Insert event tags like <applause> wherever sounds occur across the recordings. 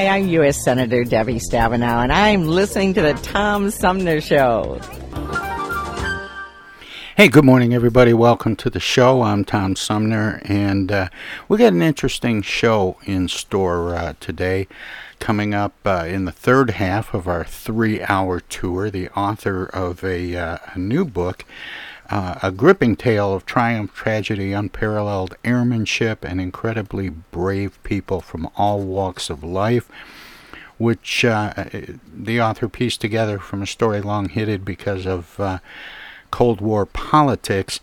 Hi, I'm U.S. Senator Debbie Stabenow, and I'm listening to the Tom Sumner Show. Hey, good morning, everybody. Welcome to the show. I'm Tom Sumner, and uh, we got an interesting show in store uh, today. Coming up uh, in the third half of our three hour tour, the author of a, uh, a new book, uh, A Gripping Tale of Triumph, Tragedy, Unparalleled Airmanship, and Incredibly Brave People from All Walks of Life, which uh, the author pieced together from a story long hidden because of Cold War politics.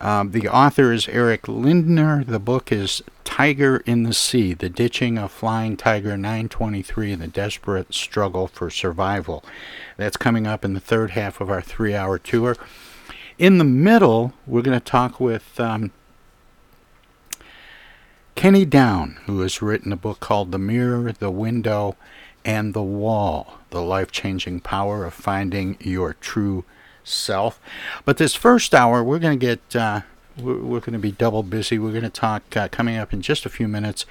Um, the author is Eric Lindner. The book is Tiger in the Sea The Ditching of Flying Tiger 923 and the Desperate Struggle for Survival. That's coming up in the third half of our three hour tour. In the middle, we're going to talk with um, Kenny Down, who has written a book called The Mirror, the Window, and the Wall The Life Changing Power of Finding Your True self. But this first hour, we're going to get, uh, we're, we're going to be double busy. We're going to talk uh, coming up in just a few minutes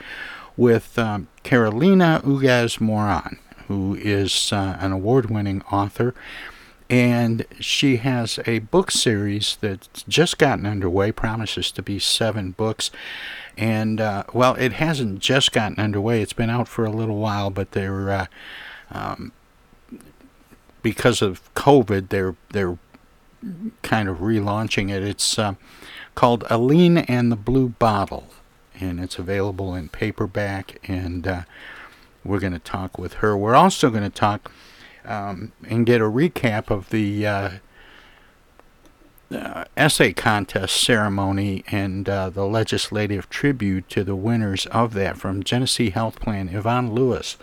with um, Carolina Ugaz Moran, who is uh, an award winning author. And she has a book series that's just gotten underway, promises to be seven books. And, uh, well, it hasn't just gotten underway, it's been out for a little while, but they're. Uh, um, because of COVID, they're they're kind of relaunching it. It's uh, called Aline and the Blue Bottle, and it's available in paperback. And uh, we're going to talk with her. We're also going to talk um, and get a recap of the. Uh, uh, essay contest ceremony and uh, the legislative tribute to the winners of that from Genesee Health Plan. Yvonne Lewis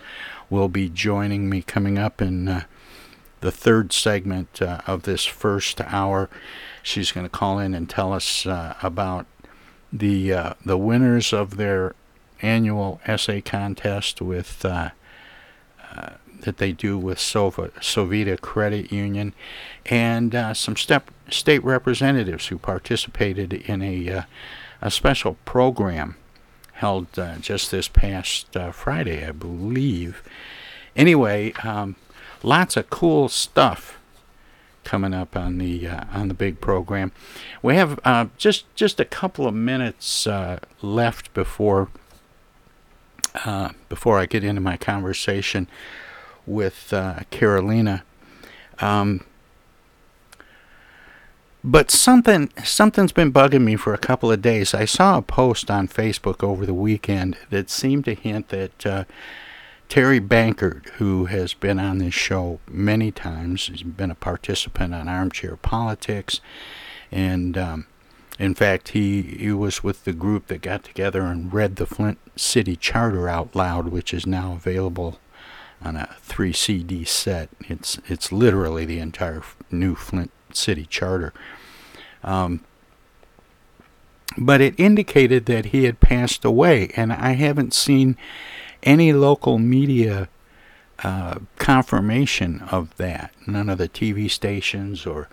will be joining me coming up in uh, the third segment uh, of this first hour. She's going to call in and tell us uh, about the the winners of their annual essay contest with uh, that they do with Sova, Sovita Credit Union, and uh, some step, state representatives who participated in a a special program held just this past Friday, I believe. Anyway. Um, lots of cool stuff coming up on the uh, on the big program. We have uh, just just a couple of minutes uh, left before uh, before I get into my conversation with uh, Carolina. Um, but something something's been bugging me for a couple of days. I saw a post on Facebook over the weekend that seemed to hint that uh, Terry Bankert, who has been on this show many times, has been a participant on Armchair Politics, and um, in fact, he, he was with the group that got together and read the Flint City Charter out loud, which is now available on a three CD set. It's it's literally the entire new Flint City Charter. Um, but it indicated that he had passed away, and I haven't seen any local media uh, confirmation of that. None of the TV stations or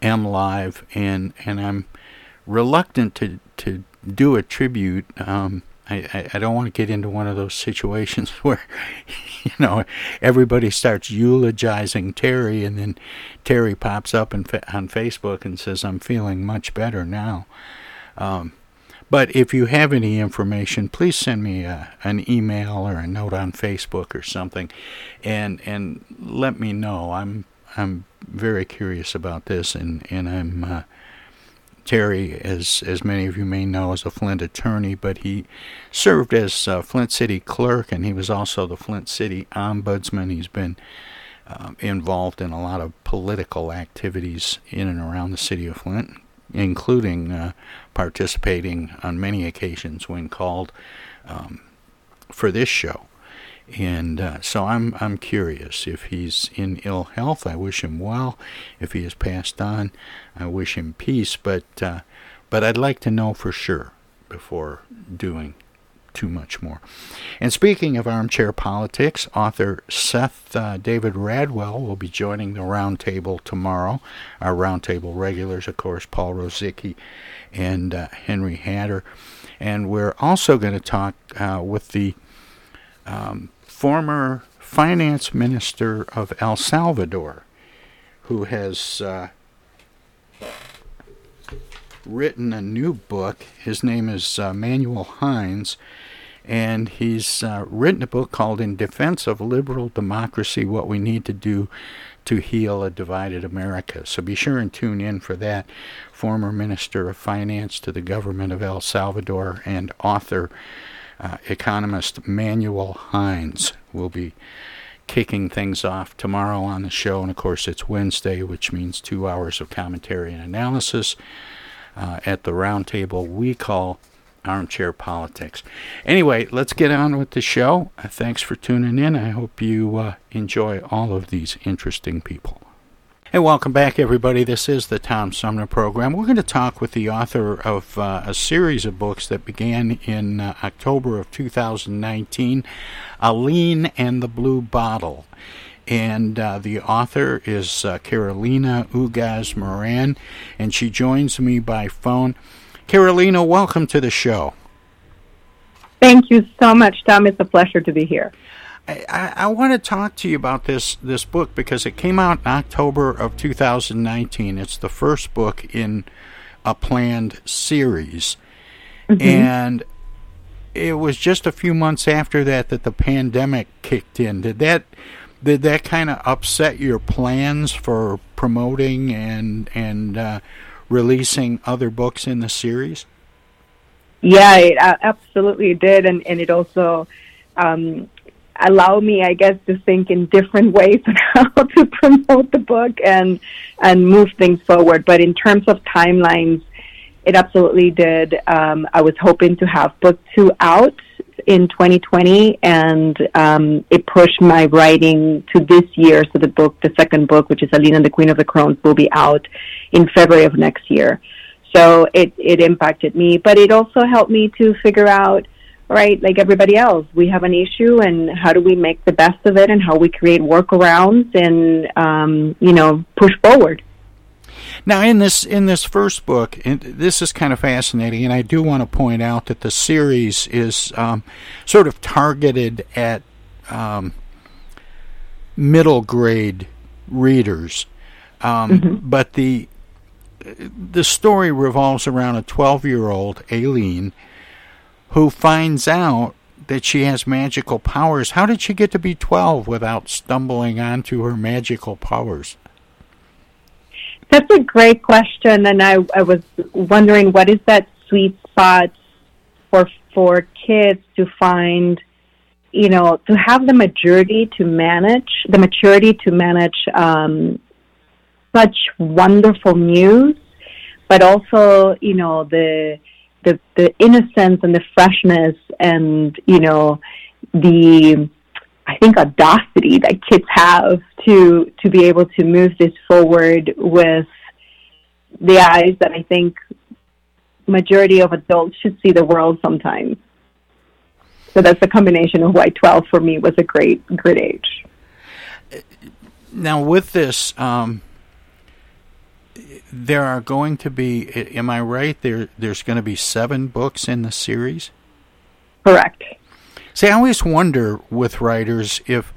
MLive, and and I'm reluctant to to do a tribute. Um, I, I, don't want to get into one of those situations <laughs> where, you know, everybody starts eulogizing Terry, and then Terry pops up in, on Facebook and says, "I'm feeling much better now." Um, but if you have any information, please send me a, an email or a note on Facebook or something, and and let me know. I'm I'm very curious about this, and and I'm uh, Terry, as as many of you may know, is a Flint attorney, but he served as uh, Flint City clerk, and he was also the Flint City ombudsman. He's been um, involved in a lot of political activities in and around the city of Flint, including uh, participating on many occasions when called um, for this show. And uh, so I'm I'm curious if he's in ill health. I wish him well. If he has passed on, I wish him peace. But uh, but I'd like to know for sure before doing too much more. And speaking of armchair politics, author Seth uh, David Radwell will be joining the roundtable tomorrow. Our roundtable regulars, of course, Paul Rosicki and uh, Henry Hatter. And we're also going to talk uh, with the um, former finance minister of El Salvador, who has uh, written a new book. His name is uh, Manuel Hinds, and he's uh, written a book called In Defense of Liberal Democracy What We Need to Do to Heal a Divided America. So be sure and tune in for that. Former Minister of Finance to the government of El Salvador and author, uh, economist Manuel Hinds will be kicking things off tomorrow on the show. And of course, it's Wednesday, which means two hours of commentary and analysis uh, at the roundtable we call Armchair Politics. Anyway, let's get on with the show. Uh, thanks for tuning in. I hope you uh, enjoy all of these interesting people. And welcome back, everybody. This is the Tom Sumner program. We're going to talk with the author of uh, a series of books that began in uh, October of 2019 Aline and the Blue Bottle. And uh, the author is uh, Carolina Ugaz Moran, and she joins me by phone. Carolina, welcome to the show. Thank you so much, Tom. It's a pleasure to be here. I, I, want to talk to you about this this book because it came out in October of 2019. It's the first book in a planned series, mm-hmm. and it was just a few months after that that the pandemic kicked in. Did that did that kind of upset your plans for promoting and and uh, releasing other books in the series? Yeah, it uh, absolutely did, and and it also um, allowed me, I guess, to think in different <laughs> ways on how <laughs> to promote the book and and move things forward. But in terms of timelines, it absolutely did. Um, I was hoping to have book two out in 2020, and um, it pushed my writing to this year. So the book, the second book, which is Alina, the Queen of the Crones, will be out in February of next year. So it it impacted me, but it also helped me to figure out, right, like everybody else, we have an issue, and how do we make the best of it, and how we create workarounds, and um, you know, push forward. Now, in this in this first book, this is kind of fascinating, and I do want to point out that the series is um, sort of targeted at um, middle grade readers. Um, mm-hmm. But the the story revolves around a 12 year old Aline who finds out that she has magical powers. How did she get to be 12 without stumbling onto her magical powers? That's a great question, and I, I was wondering what is that sweet spot for for kids to find, you know, to have the maturity to manage the maturity to manage um, such wonderful news, but also, you know, the the the innocence and the freshness and you know the I think audacity that kids have to to be able to move this forward with the eyes that I think majority of adults should see the world sometimes. So that's the combination of why 12 for me was a great great age. Now with this um, there are going to be am I right there there's going to be 7 books in the series? Correct. See, I always wonder with writers if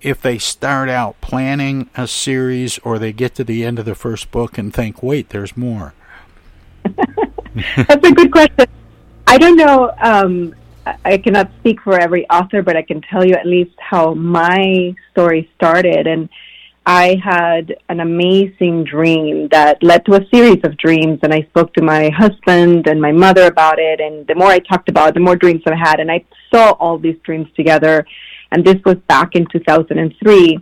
if they start out planning a series or they get to the end of the first book and think, "Wait, there's more." <laughs> That's a good question. I don't know. Um, I cannot speak for every author, but I can tell you at least how my story started. And I had an amazing dream that led to a series of dreams, and I spoke to my husband and my mother about it. And the more I talked about it, the more dreams I had, and I saw all these dreams together. And this was back in 2003.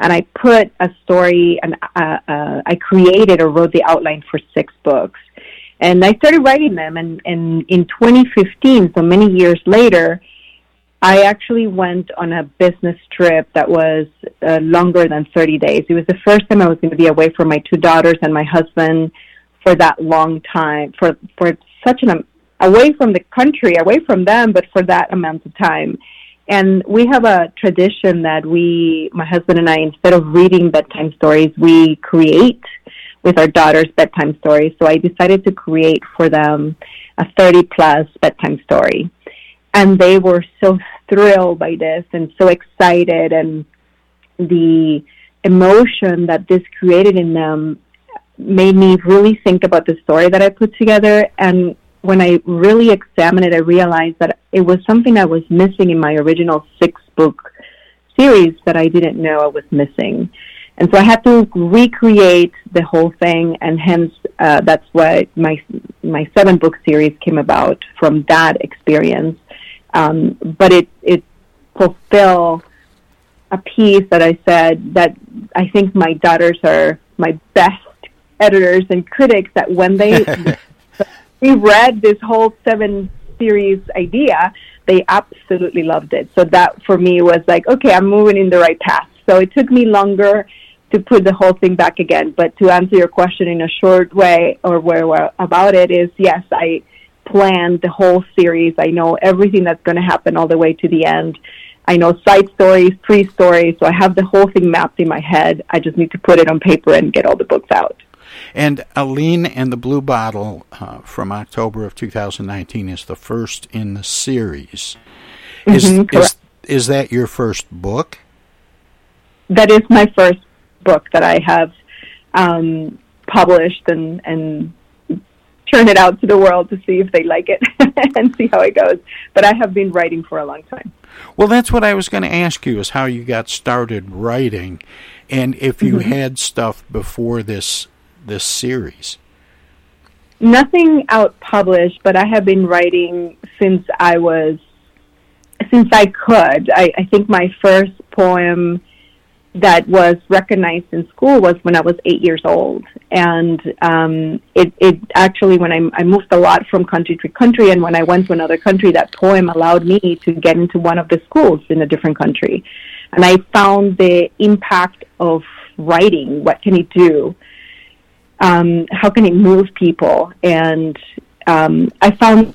And I put a story, and uh, uh, I created or wrote the outline for six books. And I started writing them, and, and in 2015, so many years later, I actually went on a business trip that was uh, longer than 30 days. It was the first time I was going to be away from my two daughters and my husband for that long time, for, for such an, um, away from the country, away from them, but for that amount of time. And we have a tradition that we, my husband and I, instead of reading bedtime stories, we create with our daughters bedtime stories. So I decided to create for them a 30 plus bedtime story and they were so thrilled by this and so excited and the emotion that this created in them made me really think about the story that I put together and when I really examined it I realized that it was something I was missing in my original six book series that I didn't know I was missing. And so I had to recreate the whole thing, and hence uh, that's what my my seven book series came about from that experience um, but it it fulfill a piece that I said that I think my daughters are my best editors and critics. That when they <laughs> we read this whole seven series idea, they absolutely loved it. So that for me was like, okay, I'm moving in the right path. So it took me longer to put the whole thing back again. But to answer your question in a short way or where about it is yes, I planned the whole series. I know everything that's going to happen all the way to the end. I know side stories, pre stories, so I have the whole thing mapped in my head. I just need to put it on paper and get all the books out. And Aline and the Blue Bottle uh, from October of 2019 is the first in the series. Is, mm-hmm, is, is that your first book? That is my first book that I have um, published and, and turn it out to the world to see if they like it <laughs> and see how it goes. But I have been writing for a long time. Well, that's what I was going to ask you is how you got started writing and if you mm-hmm. had stuff before this this series. Nothing out published, but I have been writing since I was since I could. I, I think my first poem that was recognized in school was when I was eight years old. And um, it, it actually, when I, I moved a lot from country to country, and when I went to another country, that poem allowed me to get into one of the schools in a different country. And I found the impact of writing. What can it do? Um, how can it move people? And um, I found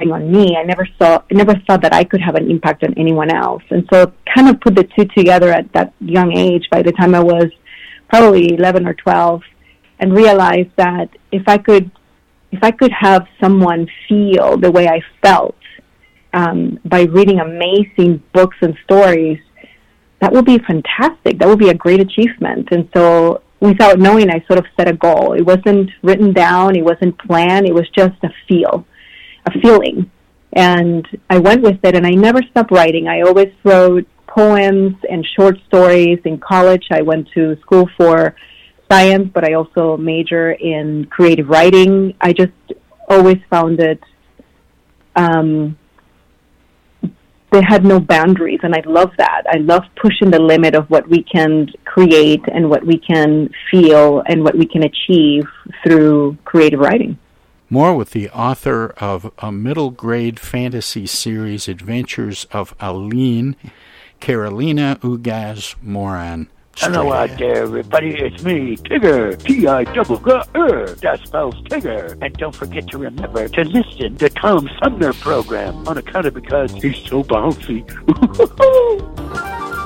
on me. I never saw, I never thought that I could have an impact on anyone else. And so kind of put the two together at that young age by the time I was probably 11 or 12 and realized that if I could, if I could have someone feel the way I felt um, by reading amazing books and stories, that would be fantastic. That would be a great achievement. And so without knowing, I sort of set a goal. It wasn't written down, it wasn't planned, it was just a feel, a feeling. And I went with it, and I never stopped writing. I always wrote poems and short stories. In college, I went to school for science, but I also major in creative writing. I just always found it um, they had no boundaries, and I love that. I love pushing the limit of what we can create and what we can feel and what we can achieve through creative writing. More with the author of a middle grade fantasy series, Adventures of Aline, Carolina Ugaz Moran. Hello out there, everybody. It's me, Tigger. T-I-double-G-R. That spells Tigger. And don't forget to remember to listen to Tom Sumner program on account of because he's so bouncy. <laughs> Mm-hmm.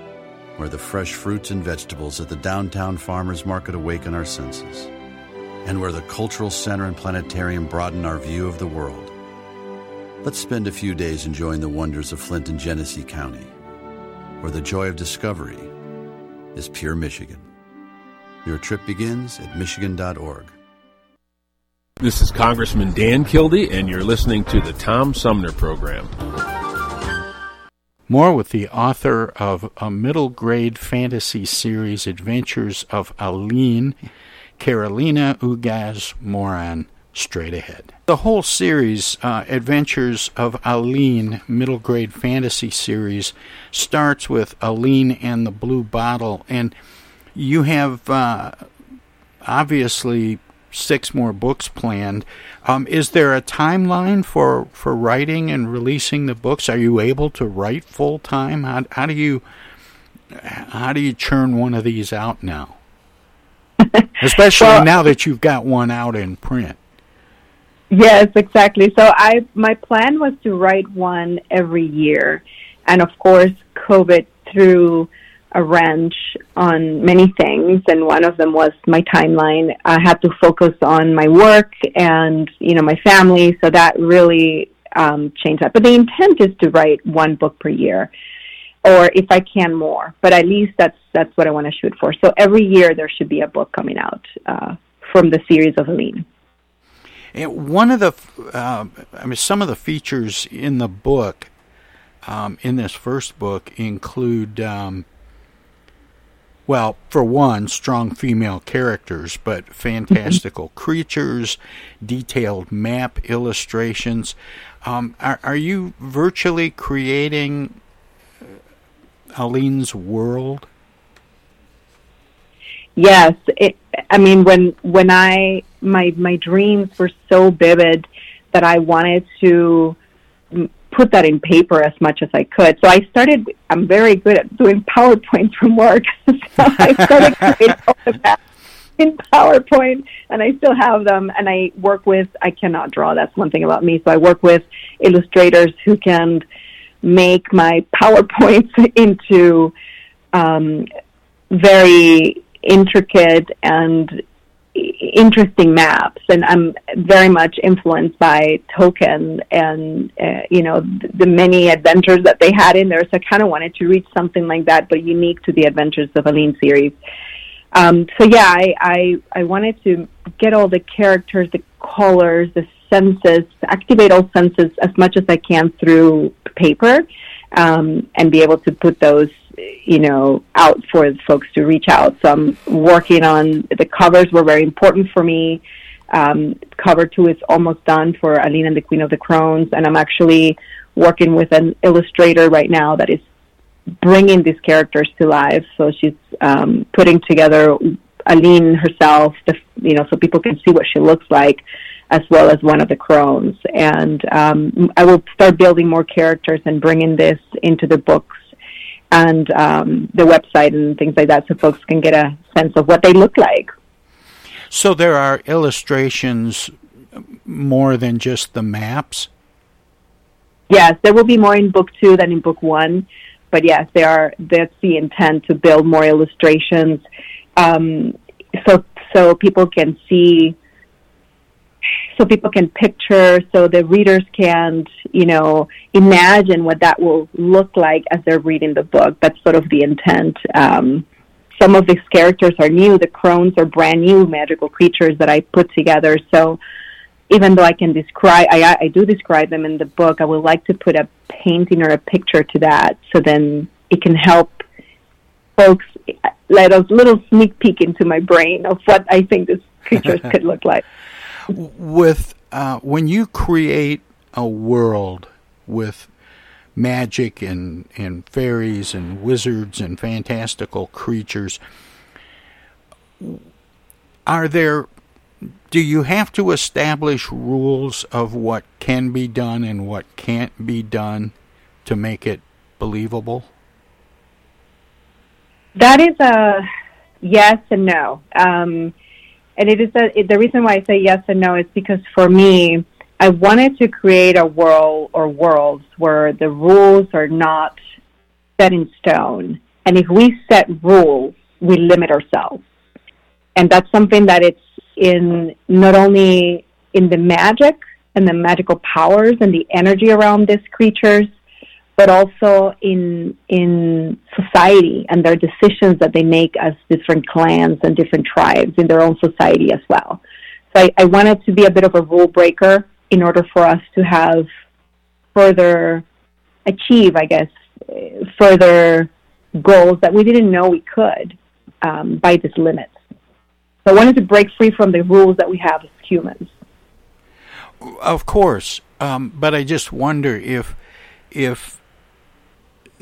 where the fresh fruits and vegetables at the downtown farmers market awaken our senses, and where the cultural center and planetarium broaden our view of the world. Let's spend a few days enjoying the wonders of Flint and Genesee County, where the joy of discovery is pure Michigan. Your trip begins at Michigan.org. This is Congressman Dan Kildee, and you're listening to the Tom Sumner Program. More with the author of a middle grade fantasy series, Adventures of Aline, Carolina Ugaz Moran, straight ahead. The whole series, uh, Adventures of Aline, middle grade fantasy series, starts with Aline and the Blue Bottle, and you have uh, obviously six more books planned. Um, is there a timeline for, for writing and releasing the books? Are you able to write full time? How, how do you how do you churn one of these out now? <laughs> Especially well, now that you've got one out in print. Yes, exactly. So I my plan was to write one every year, and of course, COVID threw a wrench on many things, and one of them was my timeline. I had to focus on my work and you know my family, so that really um, changed that. But the intent is to write one book per year, or if I can more. But at least that's that's what I want to shoot for. So every year there should be a book coming out uh, from the series of Aline. And one of the, uh, I mean, some of the features in the book, um, in this first book, include um, well, for one, strong female characters, but <laughs> fantastical creatures, detailed map illustrations. Um, are, are you virtually creating uh, Aline's world? Yes, it, I mean when when I my my dreams were so vivid that I wanted to put that in paper as much as I could. So I started, I'm very good at doing <laughs> PowerPoint from work. <laughs> so I started creating all of that in PowerPoint and I still have them and I work with, I cannot draw. That's one thing about me. So I work with illustrators who can make my <laughs> PowerPoints into um, very intricate and interesting maps and I'm very much influenced by Tolkien and uh, you know the, the many adventures that they had in there. So I kind of wanted to reach something like that but unique to the Adventures of Aline series. Um, so yeah I, I I wanted to get all the characters the colors the senses activate all senses as much as I can through paper um, and be able to put those you know, out for folks to reach out. So I'm working on the covers were very important for me. Um, cover two is almost done for Aline and the Queen of the Crones, and I'm actually working with an illustrator right now that is bringing these characters to life. So she's um, putting together Aline herself, the, you know, so people can see what she looks like, as well as one of the crones. And um, I will start building more characters and bringing this into the books and um, the website and things like that so folks can get a sense of what they look like. So there are illustrations more than just the maps? Yes, there will be more in book two than in book one. But yes, there are. That's the intent to build more illustrations, um, so so people can see so people can picture, so the readers can, you know, imagine what that will look like as they're reading the book. That's sort of the intent. Um, some of these characters are new. The crones are brand new magical creatures that I put together. So even though I can describe, I, I do describe them in the book, I would like to put a painting or a picture to that so then it can help folks let a little sneak peek into my brain of what I think these creatures <laughs> could look like with uh, when you create a world with magic and, and fairies and wizards and fantastical creatures, are there do you have to establish rules of what can be done and what can't be done to make it believable? That is a yes and no. Um, and it is a, the reason why I say yes and no is because for me, I wanted to create a world or worlds where the rules are not set in stone. And if we set rules, we limit ourselves. And that's something that it's in not only in the magic and the magical powers and the energy around these creatures, but also in in society and their decisions that they make as different clans and different tribes in their own society as well. So I, I wanted to be a bit of a rule breaker in order for us to have further achieve, I guess, further goals that we didn't know we could um, by these limits. So I wanted to break free from the rules that we have as humans. Of course, um, but I just wonder if if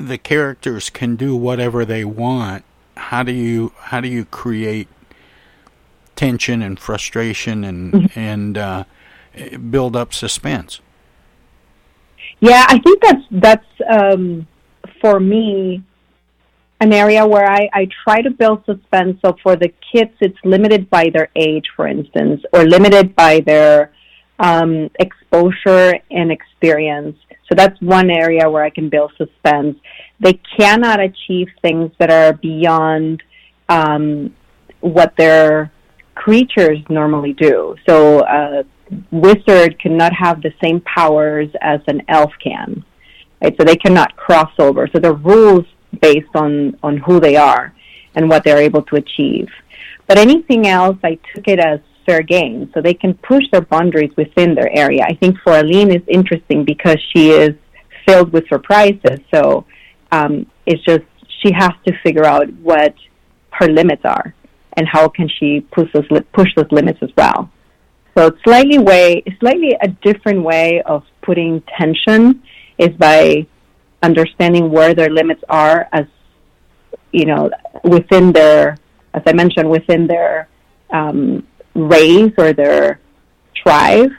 the characters can do whatever they want. How do you how do you create tension and frustration and mm-hmm. and uh, build up suspense? Yeah, I think that's that's um, for me an area where I, I try to build suspense. So for the kids, it's limited by their age, for instance, or limited by their um, exposure and experience. So that's one area where I can build suspense. They cannot achieve things that are beyond um, what their creatures normally do. So a wizard cannot have the same powers as an elf can. Right? So they cannot cross over. So the rules based on, on who they are and what they're able to achieve. But anything else, I took it as fair game. So they can push their boundaries within their area. I think for Aline is interesting because she is filled with surprises. So um, it's just she has to figure out what her limits are and how can she push those push those limits as well. So it's slightly way, slightly a different way of putting tension is by understanding where their limits are as you know within their as i mentioned within their um, race or their tribe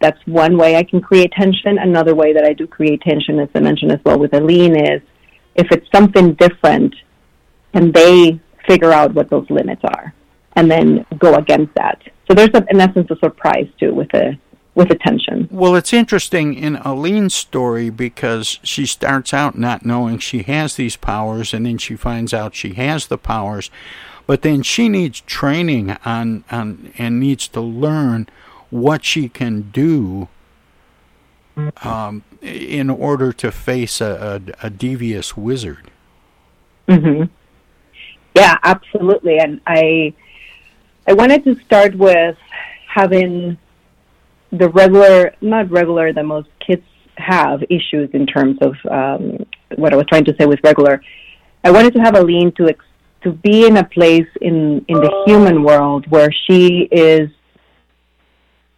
that's one way i can create tension. Another way that i do create tension as i mentioned as well with aline is if it's something different and they figure out what those limits are and then go against that. So there's a, in essence a surprise too with a with attention. Well, it's interesting in Aline's story because she starts out not knowing she has these powers, and then she finds out she has the powers, but then she needs training on, on and needs to learn what she can do um, in order to face a, a, a devious wizard. Mm-hmm. Yeah, absolutely, and I I wanted to start with having the regular, not regular, that most kids have issues in terms of um, what I was trying to say with regular. I wanted to have Aline to ex- to be in a place in in the human world where she is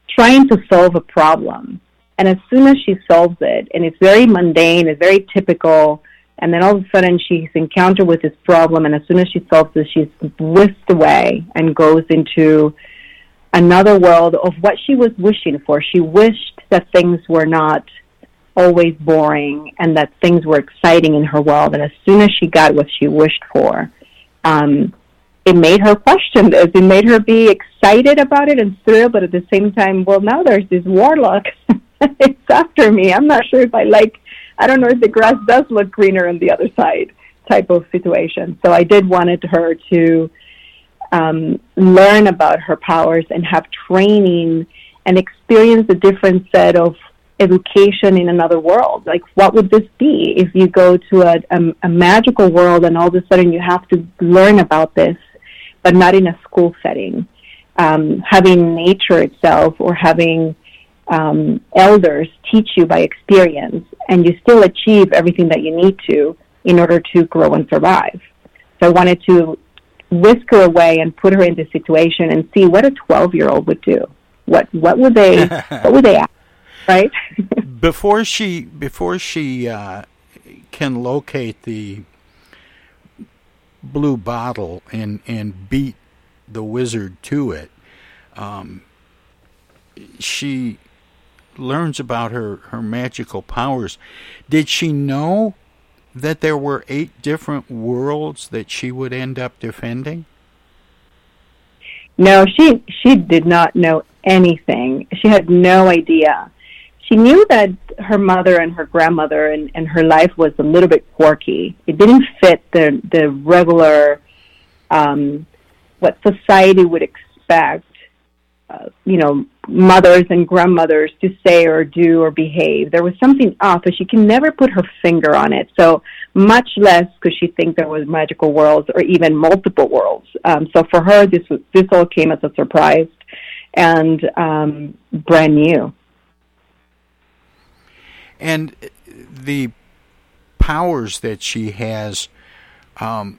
trying to solve a problem, and as soon as she solves it, and it's very mundane, it's very typical, and then all of a sudden she's encountered with this problem, and as soon as she solves it, she's whisked away and goes into another world of what she was wishing for. She wished that things were not always boring and that things were exciting in her world. And as soon as she got what she wished for, um, it made her question this. It made her be excited about it and thrilled, but at the same time, well, now there's this warlock. <laughs> it's after me. I'm not sure if I like, I don't know if the grass does look greener on the other side type of situation. So I did wanted her to um, learn about her powers and have training and experience a different set of education in another world. Like, what would this be if you go to a, a, a magical world and all of a sudden you have to learn about this, but not in a school setting? Um, having nature itself or having um, elders teach you by experience, and you still achieve everything that you need to in order to grow and survive. So I wanted to whisk her away and put her in this situation and see what a 12 year old would do. What, what would they, <laughs> what would they ask? Right? <laughs> <laughs> before she, before she, uh, can locate the blue bottle and, and beat the wizard to it, um, she learns about her, her magical powers. Did she know that there were eight different worlds that she would end up defending? No, she she did not know anything. She had no idea. She knew that her mother and her grandmother and, and her life was a little bit quirky. It didn't fit the the regular um, what society would expect. Uh, you know, mothers and grandmothers to say or do or behave. There was something off, but she can never put her finger on it. So much less could she think there was magical worlds or even multiple worlds. Um, so for her, this was, this all came as a surprise. and um, brand new. And the powers that she has, um,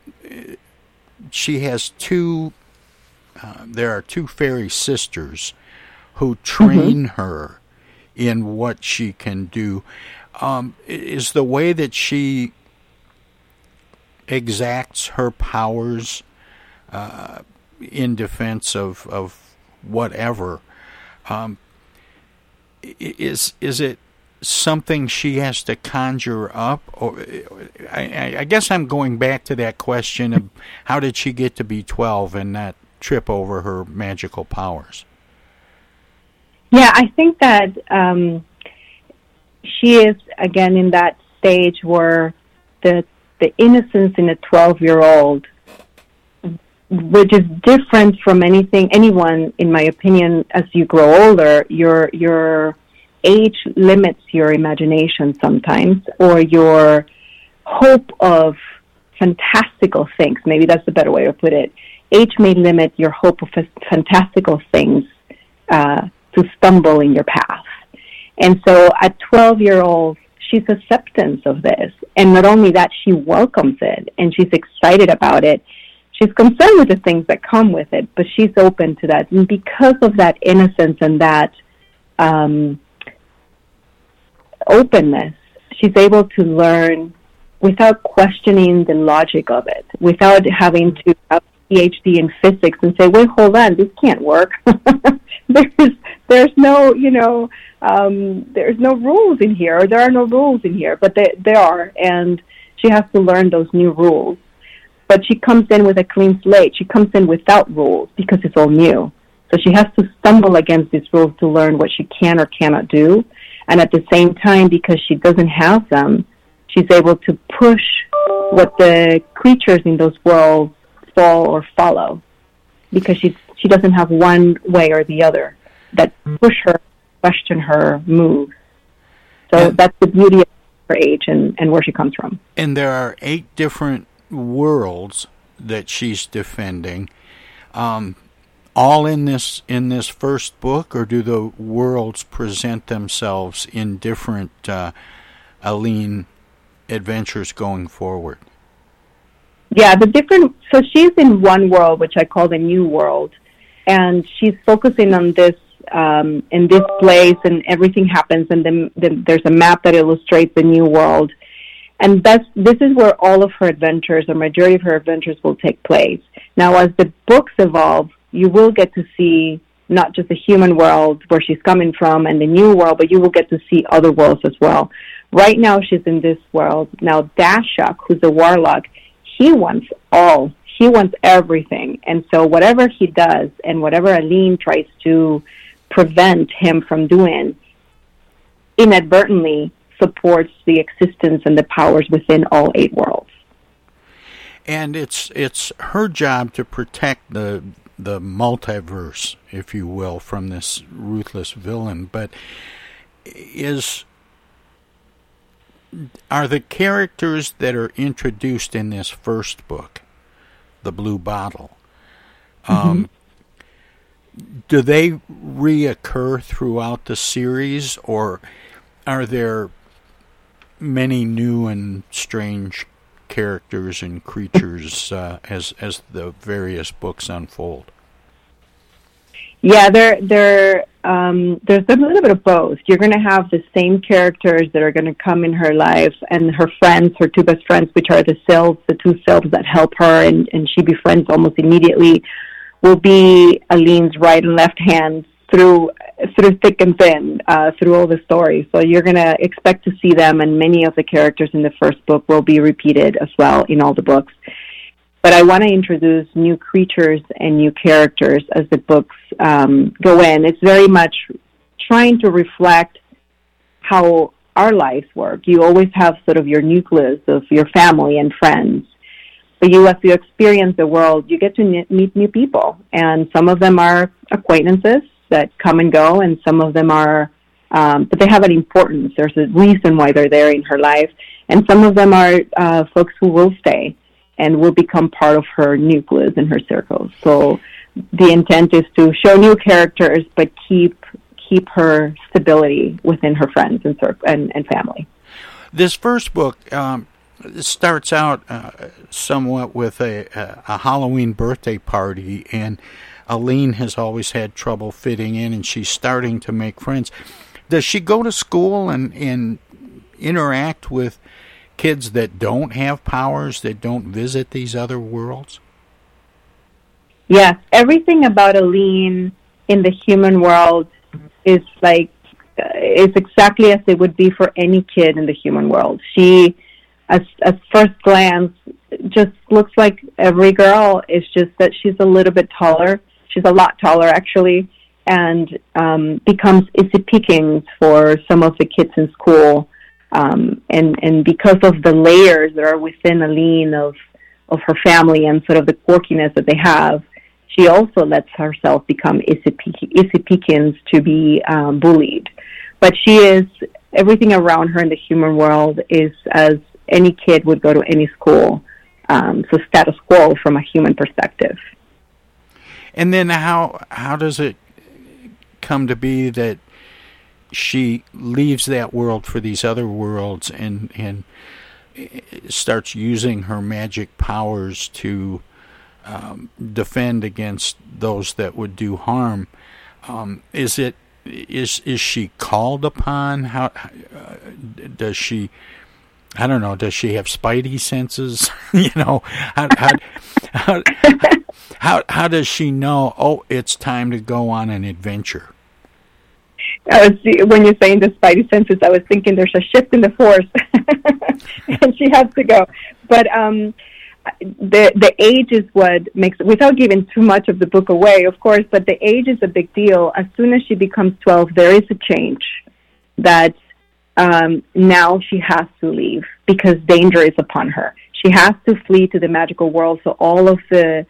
she has two. Uh, there are two fairy sisters who train mm-hmm. her in what she can do. Um, is the way that she exacts her powers uh, in defense of of whatever. Um, is is it something she has to conjure up? Or I, I, guess I'm going back to that question of <laughs> how did she get to be 12 and not trip over her magical powers? Yeah, I think that um, she is again in that stage where the the innocence in a 12 year old which is different from anything anyone in my opinion as you grow older your your age limits your imagination sometimes or your hope of fantastical things. Maybe that's the better way to put it. Age may limit your hope of fantastical things uh, to stumble in your path. And so at 12 year old she's acceptance of this. And not only that she welcomes it and she's excited about it. She's concerned with the things that come with it, but she's open to that. And because of that innocence and that um, openness, she's able to learn without questioning the logic of it, without having to have a PhD in physics and say, "Wait, hold on, this can't work." <laughs> there's there's no you know um, there's no rules in here, or there are no rules in here, but they, there are, and she has to learn those new rules but she comes in with a clean slate. She comes in without rules because it's all new. So she has to stumble against these rules to learn what she can or cannot do. And at the same time, because she doesn't have them, she's able to push what the creatures in those worlds fall or follow because she she doesn't have one way or the other that push her, question her, move. So yeah. that's the beauty of her age and, and where she comes from. And there are eight different worlds that she's defending. Um, all in this in this first book, or do the worlds present themselves in different uh, Aline adventures going forward? Yeah, the different. So she's in one world, which I call the new world, and she's focusing on this um, in this place, and everything happens, and then, there's a map that illustrates the new world and that's this is where all of her adventures, or majority of her adventures, will take place. Now, as the books evolve, you will get to see not just the human world where she's coming from and the new world, but you will get to see other worlds as well. Right now, she's in this world. Now, Dashak, who's a warlock, he wants all. He wants everything. And so, whatever he does and whatever Aline tries to prevent him from doing, inadvertently supports the existence and the powers within all eight worlds. And it's it's her job to protect the the multiverse, if you will, from this ruthless villain. But is are the characters that are introduced in this first book, the Blue Bottle, um, mm-hmm. do they reoccur throughout the series, or are there many new and strange characters and creatures uh, as as the various books unfold. Yeah, there there um, there's a little bit of both. You're going to have the same characters that are going to come in her life, and her friends, her two best friends, which are the selves, the two selves that help her, and and she befriends almost immediately, will be Aline's right and left hands through through thick and thin uh, through all the stories. So you're to expect to see them, and many of the characters in the first book will be repeated as well in all the books. But I want to introduce new creatures and new characters as the books um, go in. It's very much trying to reflect how our lives work. You always have sort of your nucleus of your family and friends. But you, as you experience the world, you get to meet new people, and some of them are acquaintances, that come and go, and some of them are, um, but they have an importance. There's a reason why they're there in her life, and some of them are uh, folks who will stay and will become part of her nucleus and her circles. So the intent is to show new characters, but keep keep her stability within her friends and and, and family. This first book um, starts out uh, somewhat with a, a, a Halloween birthday party, and Aline has always had trouble fitting in, and she's starting to make friends. Does she go to school and and interact with kids that don't have powers, that don't visit these other worlds? Yes, everything about Aline in the human world is like uh, is exactly as it would be for any kid in the human world. She, at, at first glance, just looks like every girl. It's just that she's a little bit taller. She's a lot taller, actually, and um, becomes easy pickings for some of the kids in school. Um, and and because of the layers that are within Aline of of her family and sort of the quirkiness that they have, she also lets herself become Issy Pickens to be um, bullied. But she is, everything around her in the human world is as any kid would go to any school. Um, so status quo from a human perspective. And then how how does it come to be that she leaves that world for these other worlds and and starts using her magic powers to um, defend against those that would do harm. Um, is it is is she called upon? How uh, does she? I don't know. Does she have spidey senses? <laughs> you know, how how, how how how does she know? Oh, it's time to go on an adventure. Was when you're saying the spidey senses, I was thinking there's a shift in the force, <laughs> and she has to go. But um, the the age is what makes without giving too much of the book away, of course. But the age is a big deal. As soon as she becomes twelve, there is a change that um, now she has to leave because danger is upon her. She has to flee to the magical world. So all of the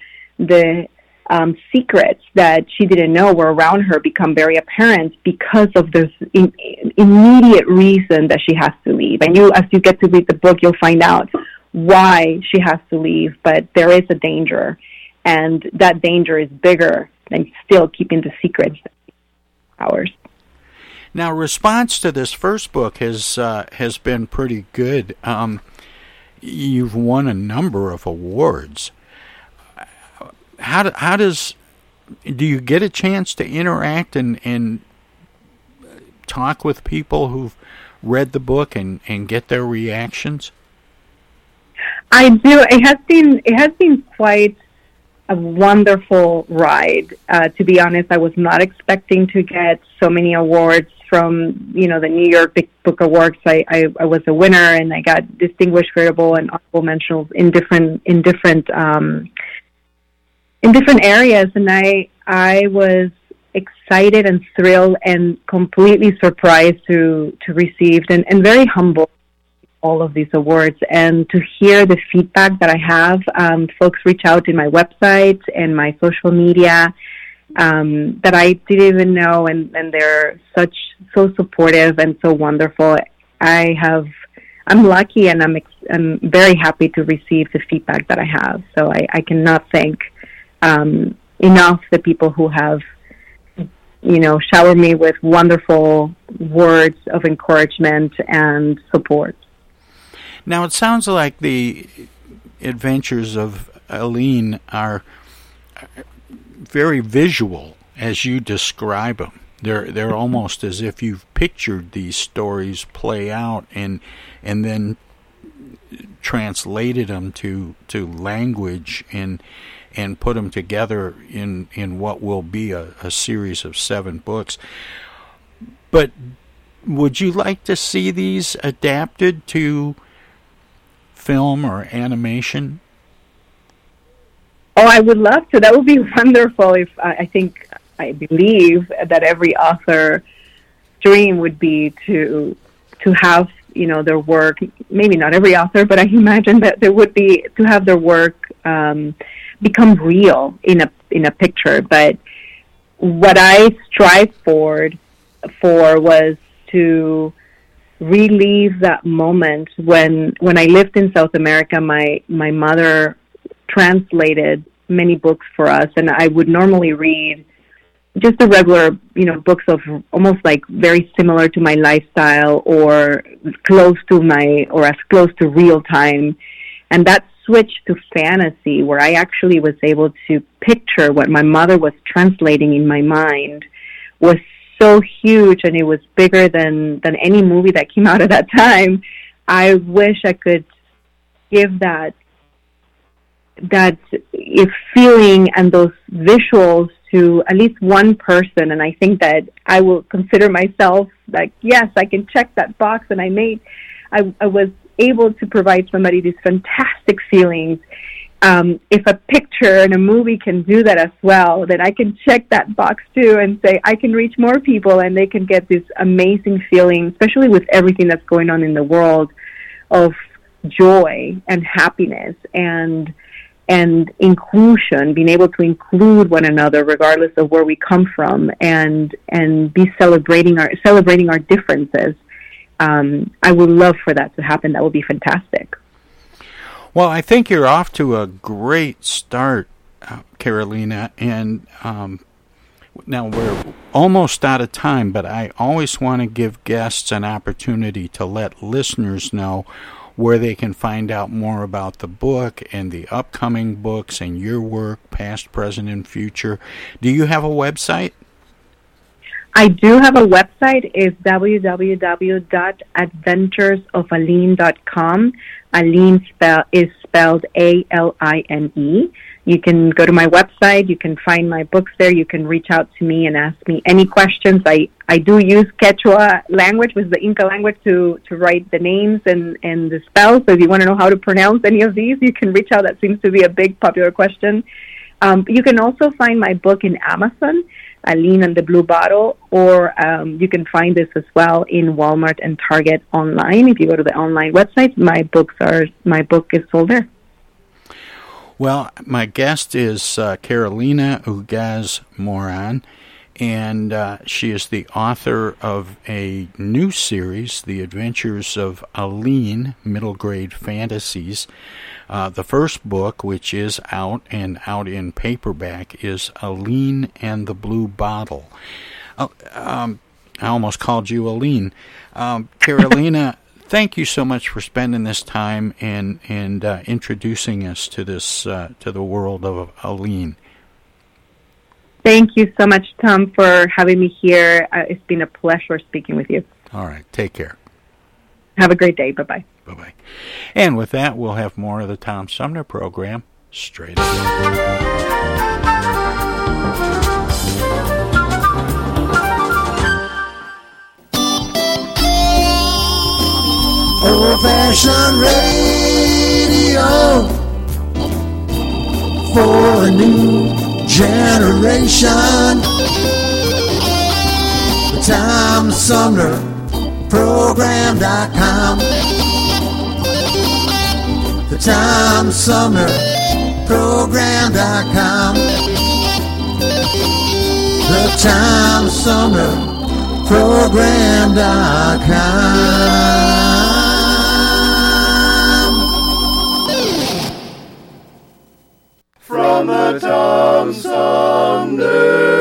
the um, secrets that she didn't know were around her become very apparent because of this in, immediate reason that she has to leave. And you, as you get to read the book, you'll find out why she has to leave, but there is a danger, and that danger is bigger than still keeping the secrets ours. Now, response to this first book has uh, has been pretty good. Um, you've won a number of awards. How do, how does do you get a chance to interact and and talk with people who've read the book and, and get their reactions? I do. It has been it has been quite a wonderful ride. Uh, to be honest, I was not expecting to get so many awards from you know the New York Big Book Awards. I, I, I was a winner, and I got distinguished, variable, and honorable mentions in different in different um, in different areas. And I I was excited and thrilled and completely surprised to to receive and, and very humble all of these awards and to hear the feedback that I have. Um, folks reach out in my website and my social media um, that I didn't even know, and, and they're such so supportive and so wonderful. I have, I'm lucky, and I'm ex- I'm very happy to receive the feedback that I have. So I, I cannot thank um, enough the people who have you know, showered me with wonderful words of encouragement and support. Now it sounds like the adventures of Aline are very visual as you describe them. They're they're almost as if you've pictured these stories play out and and then translated them to to language and and put them together in in what will be a, a series of seven books. But would you like to see these adapted to film or animation? Oh, I would love to. That would be <laughs> wonderful. If I think I believe that every author dream would be to to have you know their work. Maybe not every author, but I imagine that there would be to have their work um, become real in a in a picture. But what I strive for for was to relive that moment when when I lived in South America. My my mother translated many books for us, and I would normally read just the regular, you know, books of almost like very similar to my lifestyle or close to my or as close to real time. And that switch to fantasy where I actually was able to picture what my mother was translating in my mind was so huge and it was bigger than than any movie that came <laughs> out at that time. I wish I could give that that if feeling and those visuals to at least one person and I think that I will consider myself like yes I can check that box and I made I, I was able to provide somebody these fantastic feelings um, if a picture and a movie can do that as well, then I can check that box too and say I can reach more people and they can get this amazing feeling, especially with everything that's going on in the world of joy and happiness and and inclusion, being able to include one another regardless of where we come from, and and be celebrating our celebrating our differences. Um, I would love for that to happen. That would be fantastic. Well, I think you're off to a great start, uh, Carolina, and um, now we're almost out of time, but I always want to give guests an opportunity to let listeners know where they can find out more about the book and the upcoming books and your work, past, present, and future. Do you have a website? I do have a website. It's www.adventuresofaline.com. Aline spell, is spelled A-L-I-N-E. You can go to my website. You can find my books there. You can reach out to me and ask me any questions. I, I do use Quechua language, which is the Inca language, to, to write the names and, and the spells. So if you want to know how to pronounce any of these, you can reach out. That seems to be a big popular question. Um, you can also find my book in Amazon. Aline and the Blue Bottle, or um, you can find this as well in Walmart and Target online. If you go to the online website, my books are my book is sold there. Well, my guest is uh, Carolina Ugaz Moran, and uh, she is the author of a new series, The Adventures of Aline, Middle Grade Fantasies. Uh, the first book, which is out and out in paperback, is Aline and the Blue Bottle. Uh, um, I almost called you Aline. Um, Carolina, <laughs> thank you so much for spending this time and and uh, introducing us to this uh, to the world of Aline. Thank you so much, Tom, for having me here. Uh, it's been a pleasure speaking with you. All right, take care. Have a great day. Bye bye. Bye bye. And with that, we'll have more of the Tom Sumner program straight Old fashioned radio for a new generation. The Tom Sumner Program.com. The Tom Sumner Program.com. The Tom Sumner Program.com. From the Tom Sumner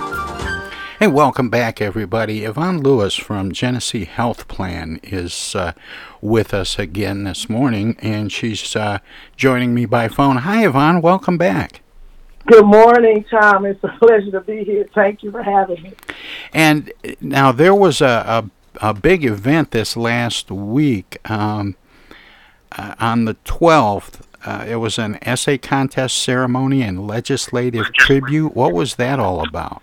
Hey, welcome back, everybody. Yvonne Lewis from Genesee Health Plan is uh, with us again this morning, and she's uh, joining me by phone. Hi, Yvonne. Welcome back. Good morning, Tom. It's a pleasure to be here. Thank you for having me. And now there was a, a, a big event this last week um, uh, on the 12th. Uh, it was an essay contest ceremony and legislative tribute. What was that all about?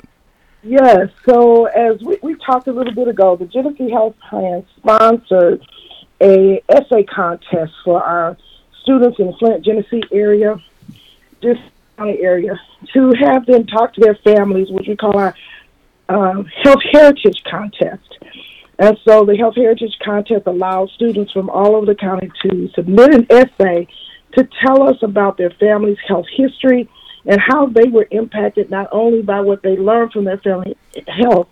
Yes, so as we, we talked a little bit ago, the Genesee Health Plan sponsored a essay contest for our students in the Flint, Genesee area, this county area, to have them talk to their families, which we call our um, Health Heritage Contest. And so the Health Heritage Contest allows students from all over the county to submit an essay to tell us about their family's health history and how they were impacted not only by what they learned from their family health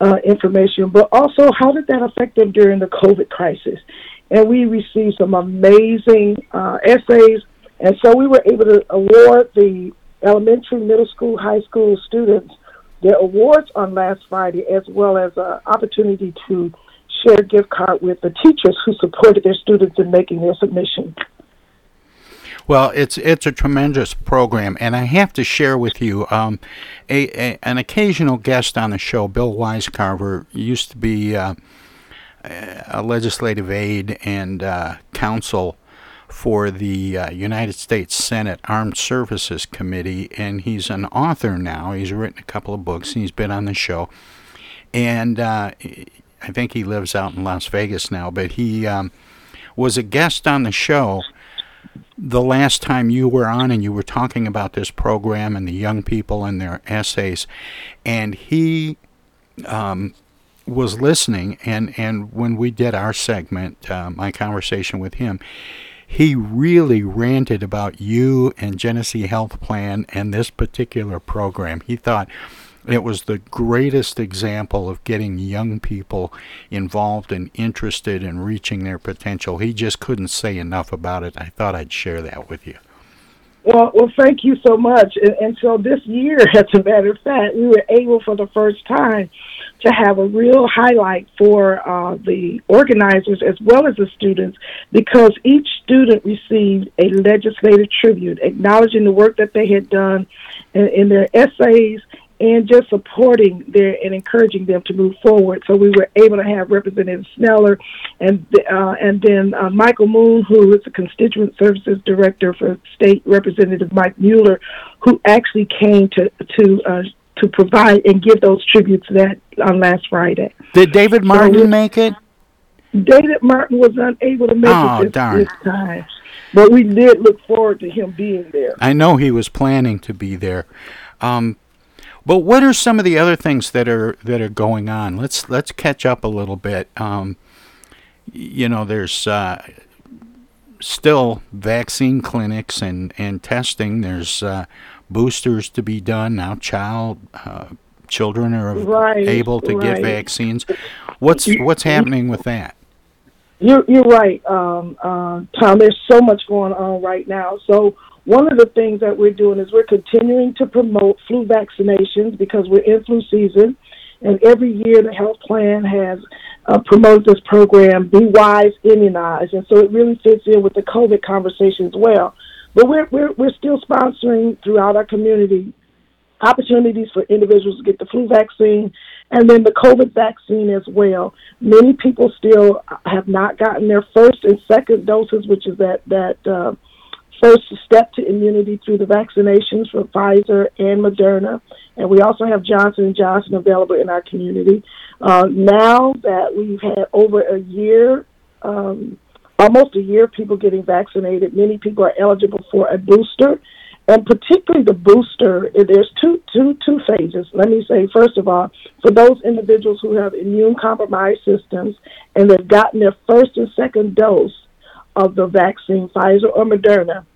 uh, information, but also how did that affect them during the COVID crisis. And we received some amazing uh, essays, and so we were able to award the elementary, middle school, high school students their awards on last Friday, as well as an opportunity to share gift card with the teachers who supported their students in making their submission. Well, it's it's a tremendous program, and I have to share with you um, a, a, an occasional guest on the show. Bill Wisecarver used to be uh, a legislative aide and uh, counsel for the uh, United States Senate Armed Services Committee, and he's an author now. He's written a couple of books, and he's been on the show. And uh, I think he lives out in Las Vegas now, but he um, was a guest on the show the last time you were on and you were talking about this program and the young people and their essays, and he um, was listening, and, and when we did our segment, uh, my conversation with him, he really ranted about you and Genesee Health Plan and this particular program. He thought it was the greatest example of getting young people involved and interested in reaching their potential. He just couldn't say enough about it. I thought I'd share that with you. Well, well, thank you so much. And, and so this year, <laughs> as a matter of fact, we were able for the first time to have a real highlight for uh, the organizers as well as the students because each student received a legislative tribute acknowledging the work that they had done in, in their essays and just supporting their and encouraging them to move forward. So we were able to have Representative Sneller and uh, and then uh, Michael Moon, who is the Constituent Services Director for State Representative Mike Mueller, who actually came to to uh, to provide and give those tributes that on last Friday. Did David Martin so, make it? David Martin was unable to make oh, it this, darn. this time. But we did look forward to him being there. I know he was planning to be there. Um, but what are some of the other things that are that are going on? Let's let's catch up a little bit. Um, you know, there's uh, still vaccine clinics and and testing. There's uh, boosters to be done now. Child uh, children are right, able to right. get vaccines. What's what's happening with that? You're you're right, um, uh, Tom. There's so much going on right now. So one of the things that we're doing is we're continuing to promote flu vaccinations because we're in flu season. And every year the health plan has uh, promoted this program, Be Wise, Immunize. And so it really fits in with the COVID conversation as well. But we're, we're, we're still sponsoring throughout our community opportunities for individuals to get the flu vaccine and then the COVID vaccine as well. Many people still have not gotten their first and second doses, which is that, that, uh, first step to immunity through the vaccinations for Pfizer and Moderna, and we also have Johnson and Johnson available in our community. Uh, now that we've had over a year, um, almost a year, of people getting vaccinated, many people are eligible for a booster. And particularly the booster, there's two, two, two phases. Let me say, first of all, for those individuals who have immune compromised systems and they've gotten their first and second dose, of the vaccine, Pfizer or Moderna,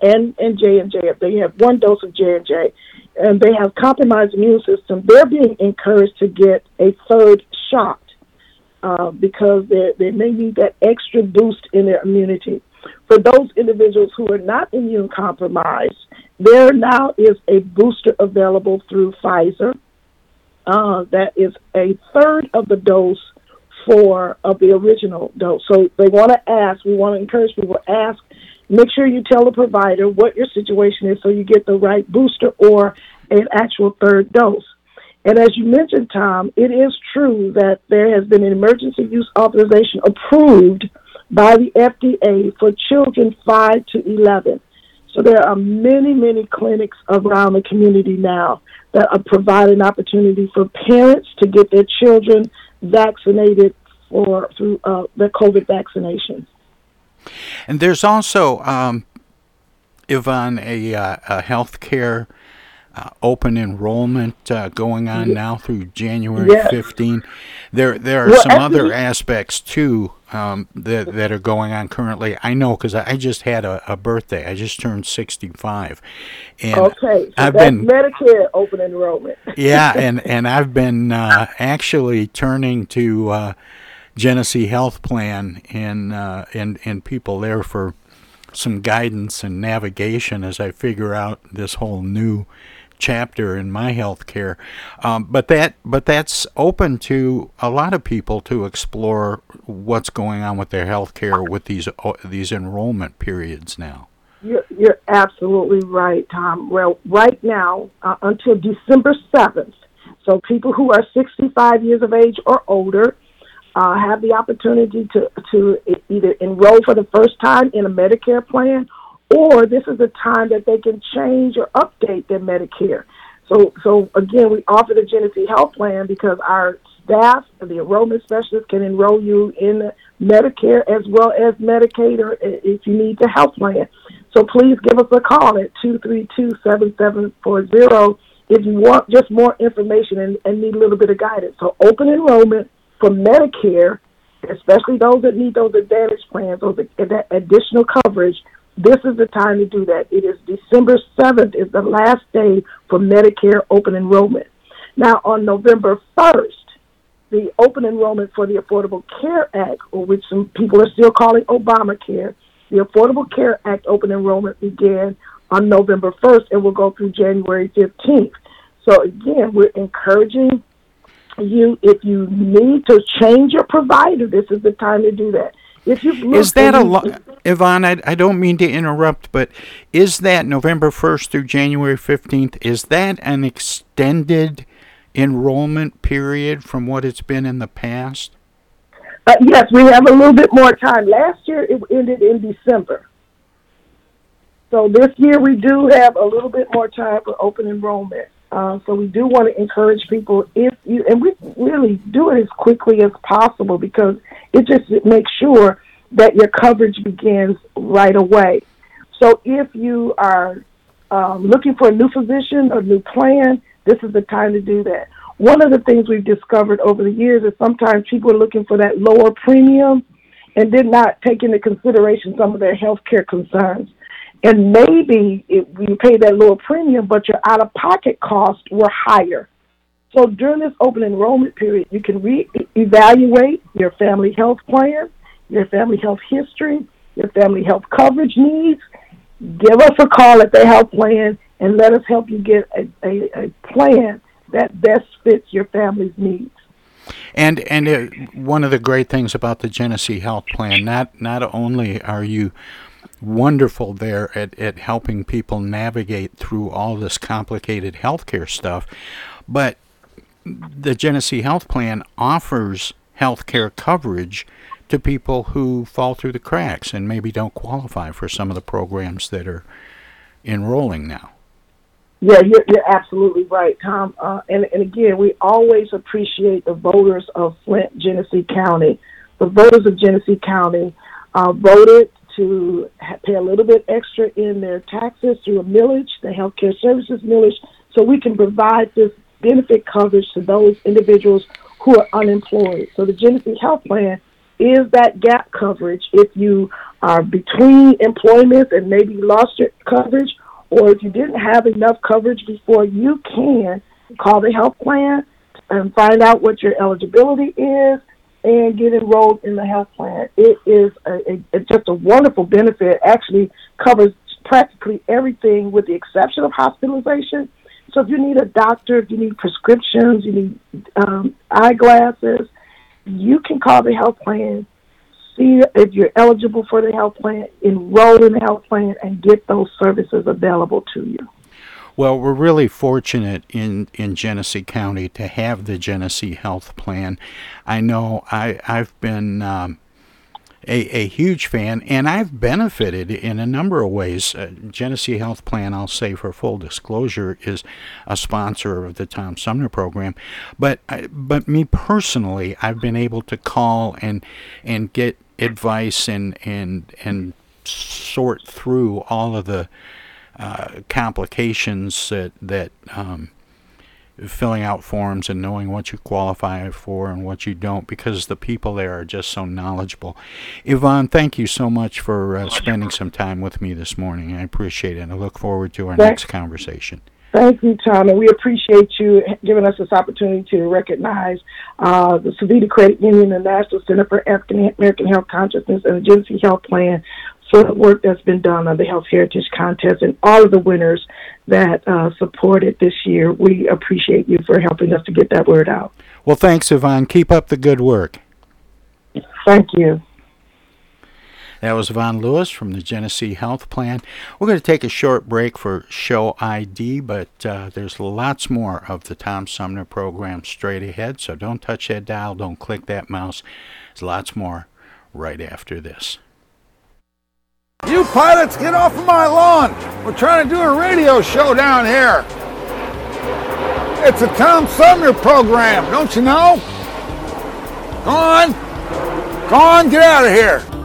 and and J and J. If they have one dose of J and J, and they have compromised immune system, they're being encouraged to get a third shot uh, because they they may need that extra boost in their immunity. For those individuals who are not immune compromised, there now is a booster available through Pfizer. Uh, that is a third of the dose for of the original dose. So they want to ask, we want to encourage people ask, make sure you tell the provider what your situation is so you get the right booster or an actual third dose. And as you mentioned, Tom, it is true that there has been an emergency use authorization approved by the FDA for children 5 to 11. So there are many, many clinics around the community now that are providing opportunity for parents to get their children vaccinated for through uh, the COVID vaccination. And there's also, um, Yvonne, a, uh, a healthcare uh, open enrollment uh, going on now through January yes. 15. There, there are well, some actually, other aspects too um, that that are going on currently. I know because I just had a, a, birthday. I just turned 65, and okay, so I've been Medicare open enrollment. <laughs> yeah, and and I've been uh, actually turning to uh, Genesee Health Plan and uh, and and people there for some guidance and navigation as I figure out this whole new chapter in my health care. Um, but that but that's open to a lot of people to explore what's going on with their health care with these these enrollment periods now. You're, you're absolutely right, Tom. Well, right now uh, until December seventh, so people who are 65 years of age or older uh, have the opportunity to, to either enroll for the first time in a Medicare plan or this is a time that they can change or update their Medicare. So, so again, we offer the Genesee Health Plan because our staff, the enrollment specialist, can enroll you in Medicare as well as Medicaid, or uh, if you need the health plan. So please give us a call at two three two seven seven four zero if you want just more information and, and need a little bit of guidance. So open enrollment for Medicare, especially those that need those advantage plans, those that additional coverage this is the time to do that. It is December 7th is the last day for Medicare open enrollment. Now, on November 1st, the open enrollment for the Affordable Care Act, or which some people are still calling Obamacare, the Affordable Care Act open enrollment began on November 1st and will go through January 15th. So again, we're encouraging you if you need to change your provider, this is the time to do that. If you is that a lot, Yvonne? I, I don't mean to interrupt, but is that November first through January fifteenth? Is that an extended enrollment period from what it's been in the past? Uh, yes, we have a little bit more time. Last year it ended in December. So this year we do have a little bit more time for open enrollment. Uh, so we do want to encourage people if you and we really do it as quickly as possible because it just makes sure that your coverage begins right away. So if you are um, looking for a new physician or new plan, this is the time to do that. One of the things we've discovered over the years is sometimes people are looking for that lower premium and did not take into consideration some of their health care concerns. And maybe it, you pay that lower premium, but your out of pocket costs were higher. So during this open enrollment period, you can re-evaluate your family health plan, your family health history, your family health coverage needs. Give us a call at the health plan and let us help you get a, a, a plan that best fits your family's needs. And and uh, one of the great things about the Genesee Health Plan, not not only are you wonderful there at, at helping people navigate through all this complicated healthcare stuff, but the Genesee Health Plan offers healthcare coverage to people who fall through the cracks and maybe don't qualify for some of the programs that are enrolling now. Yeah, you're, you're absolutely right, Tom. Uh, and, and again, we always appreciate the voters of Flint, Genesee County. The voters of Genesee County uh, voted to pay a little bit extra in their taxes through a millage, the healthcare services millage, so we can provide this benefit coverage to those individuals who are unemployed. So the Genesee Health Plan is that gap coverage if you are between employments and maybe lost your coverage, or if you didn't have enough coverage before, you can call the health plan and find out what your eligibility is and get enrolled in the health plan. It is a, a, just a wonderful benefit. It actually covers practically everything with the exception of hospitalization so if you need a doctor, if you need prescriptions, you need um, eyeglasses, you can call the health plan, see if you're eligible for the health plan, enroll in the health plan, and get those services available to you. Well, we're really fortunate in, in Genesee County to have the Genesee Health Plan. I know I, I've been um, a, a huge fan, and I've benefited in a number of ways. Uh, Genesee Health Plan, I'll say for full disclosure, is a sponsor of the Tom Sumner program. But but me personally, I've been able to call and and get advice and and and sort through all of the uh, complications that that um, filling out forms and knowing what you qualify for and what you don't because the people there are just so knowledgeable. Yvonne, thank you so much for uh, spending some time with me this morning. I appreciate it. I look forward to our Thanks. next conversation. Thank you, Tom, and we appreciate you giving us this opportunity to recognize uh, the Sovita Credit Union, the National Center for African American Health Consciousness, and the Genesee Health Plan for the work that's been done on the Health Heritage Contest and all of the winners that uh, supported this year. We appreciate you for helping us to get that word out. Well, thanks, Yvonne. Keep up the good work. Thank you. That was Yvonne Lewis from the Genesee Health Plan. We're going to take a short break for show ID, but uh, there's lots more of the Tom Sumner program straight ahead, so don't touch that dial, don't click that mouse. There's lots more right after this. You pilots, get off of my lawn! We're trying to do a radio show down here. It's a Tom Sumner program, don't you know? Go on. Go on, get out of here.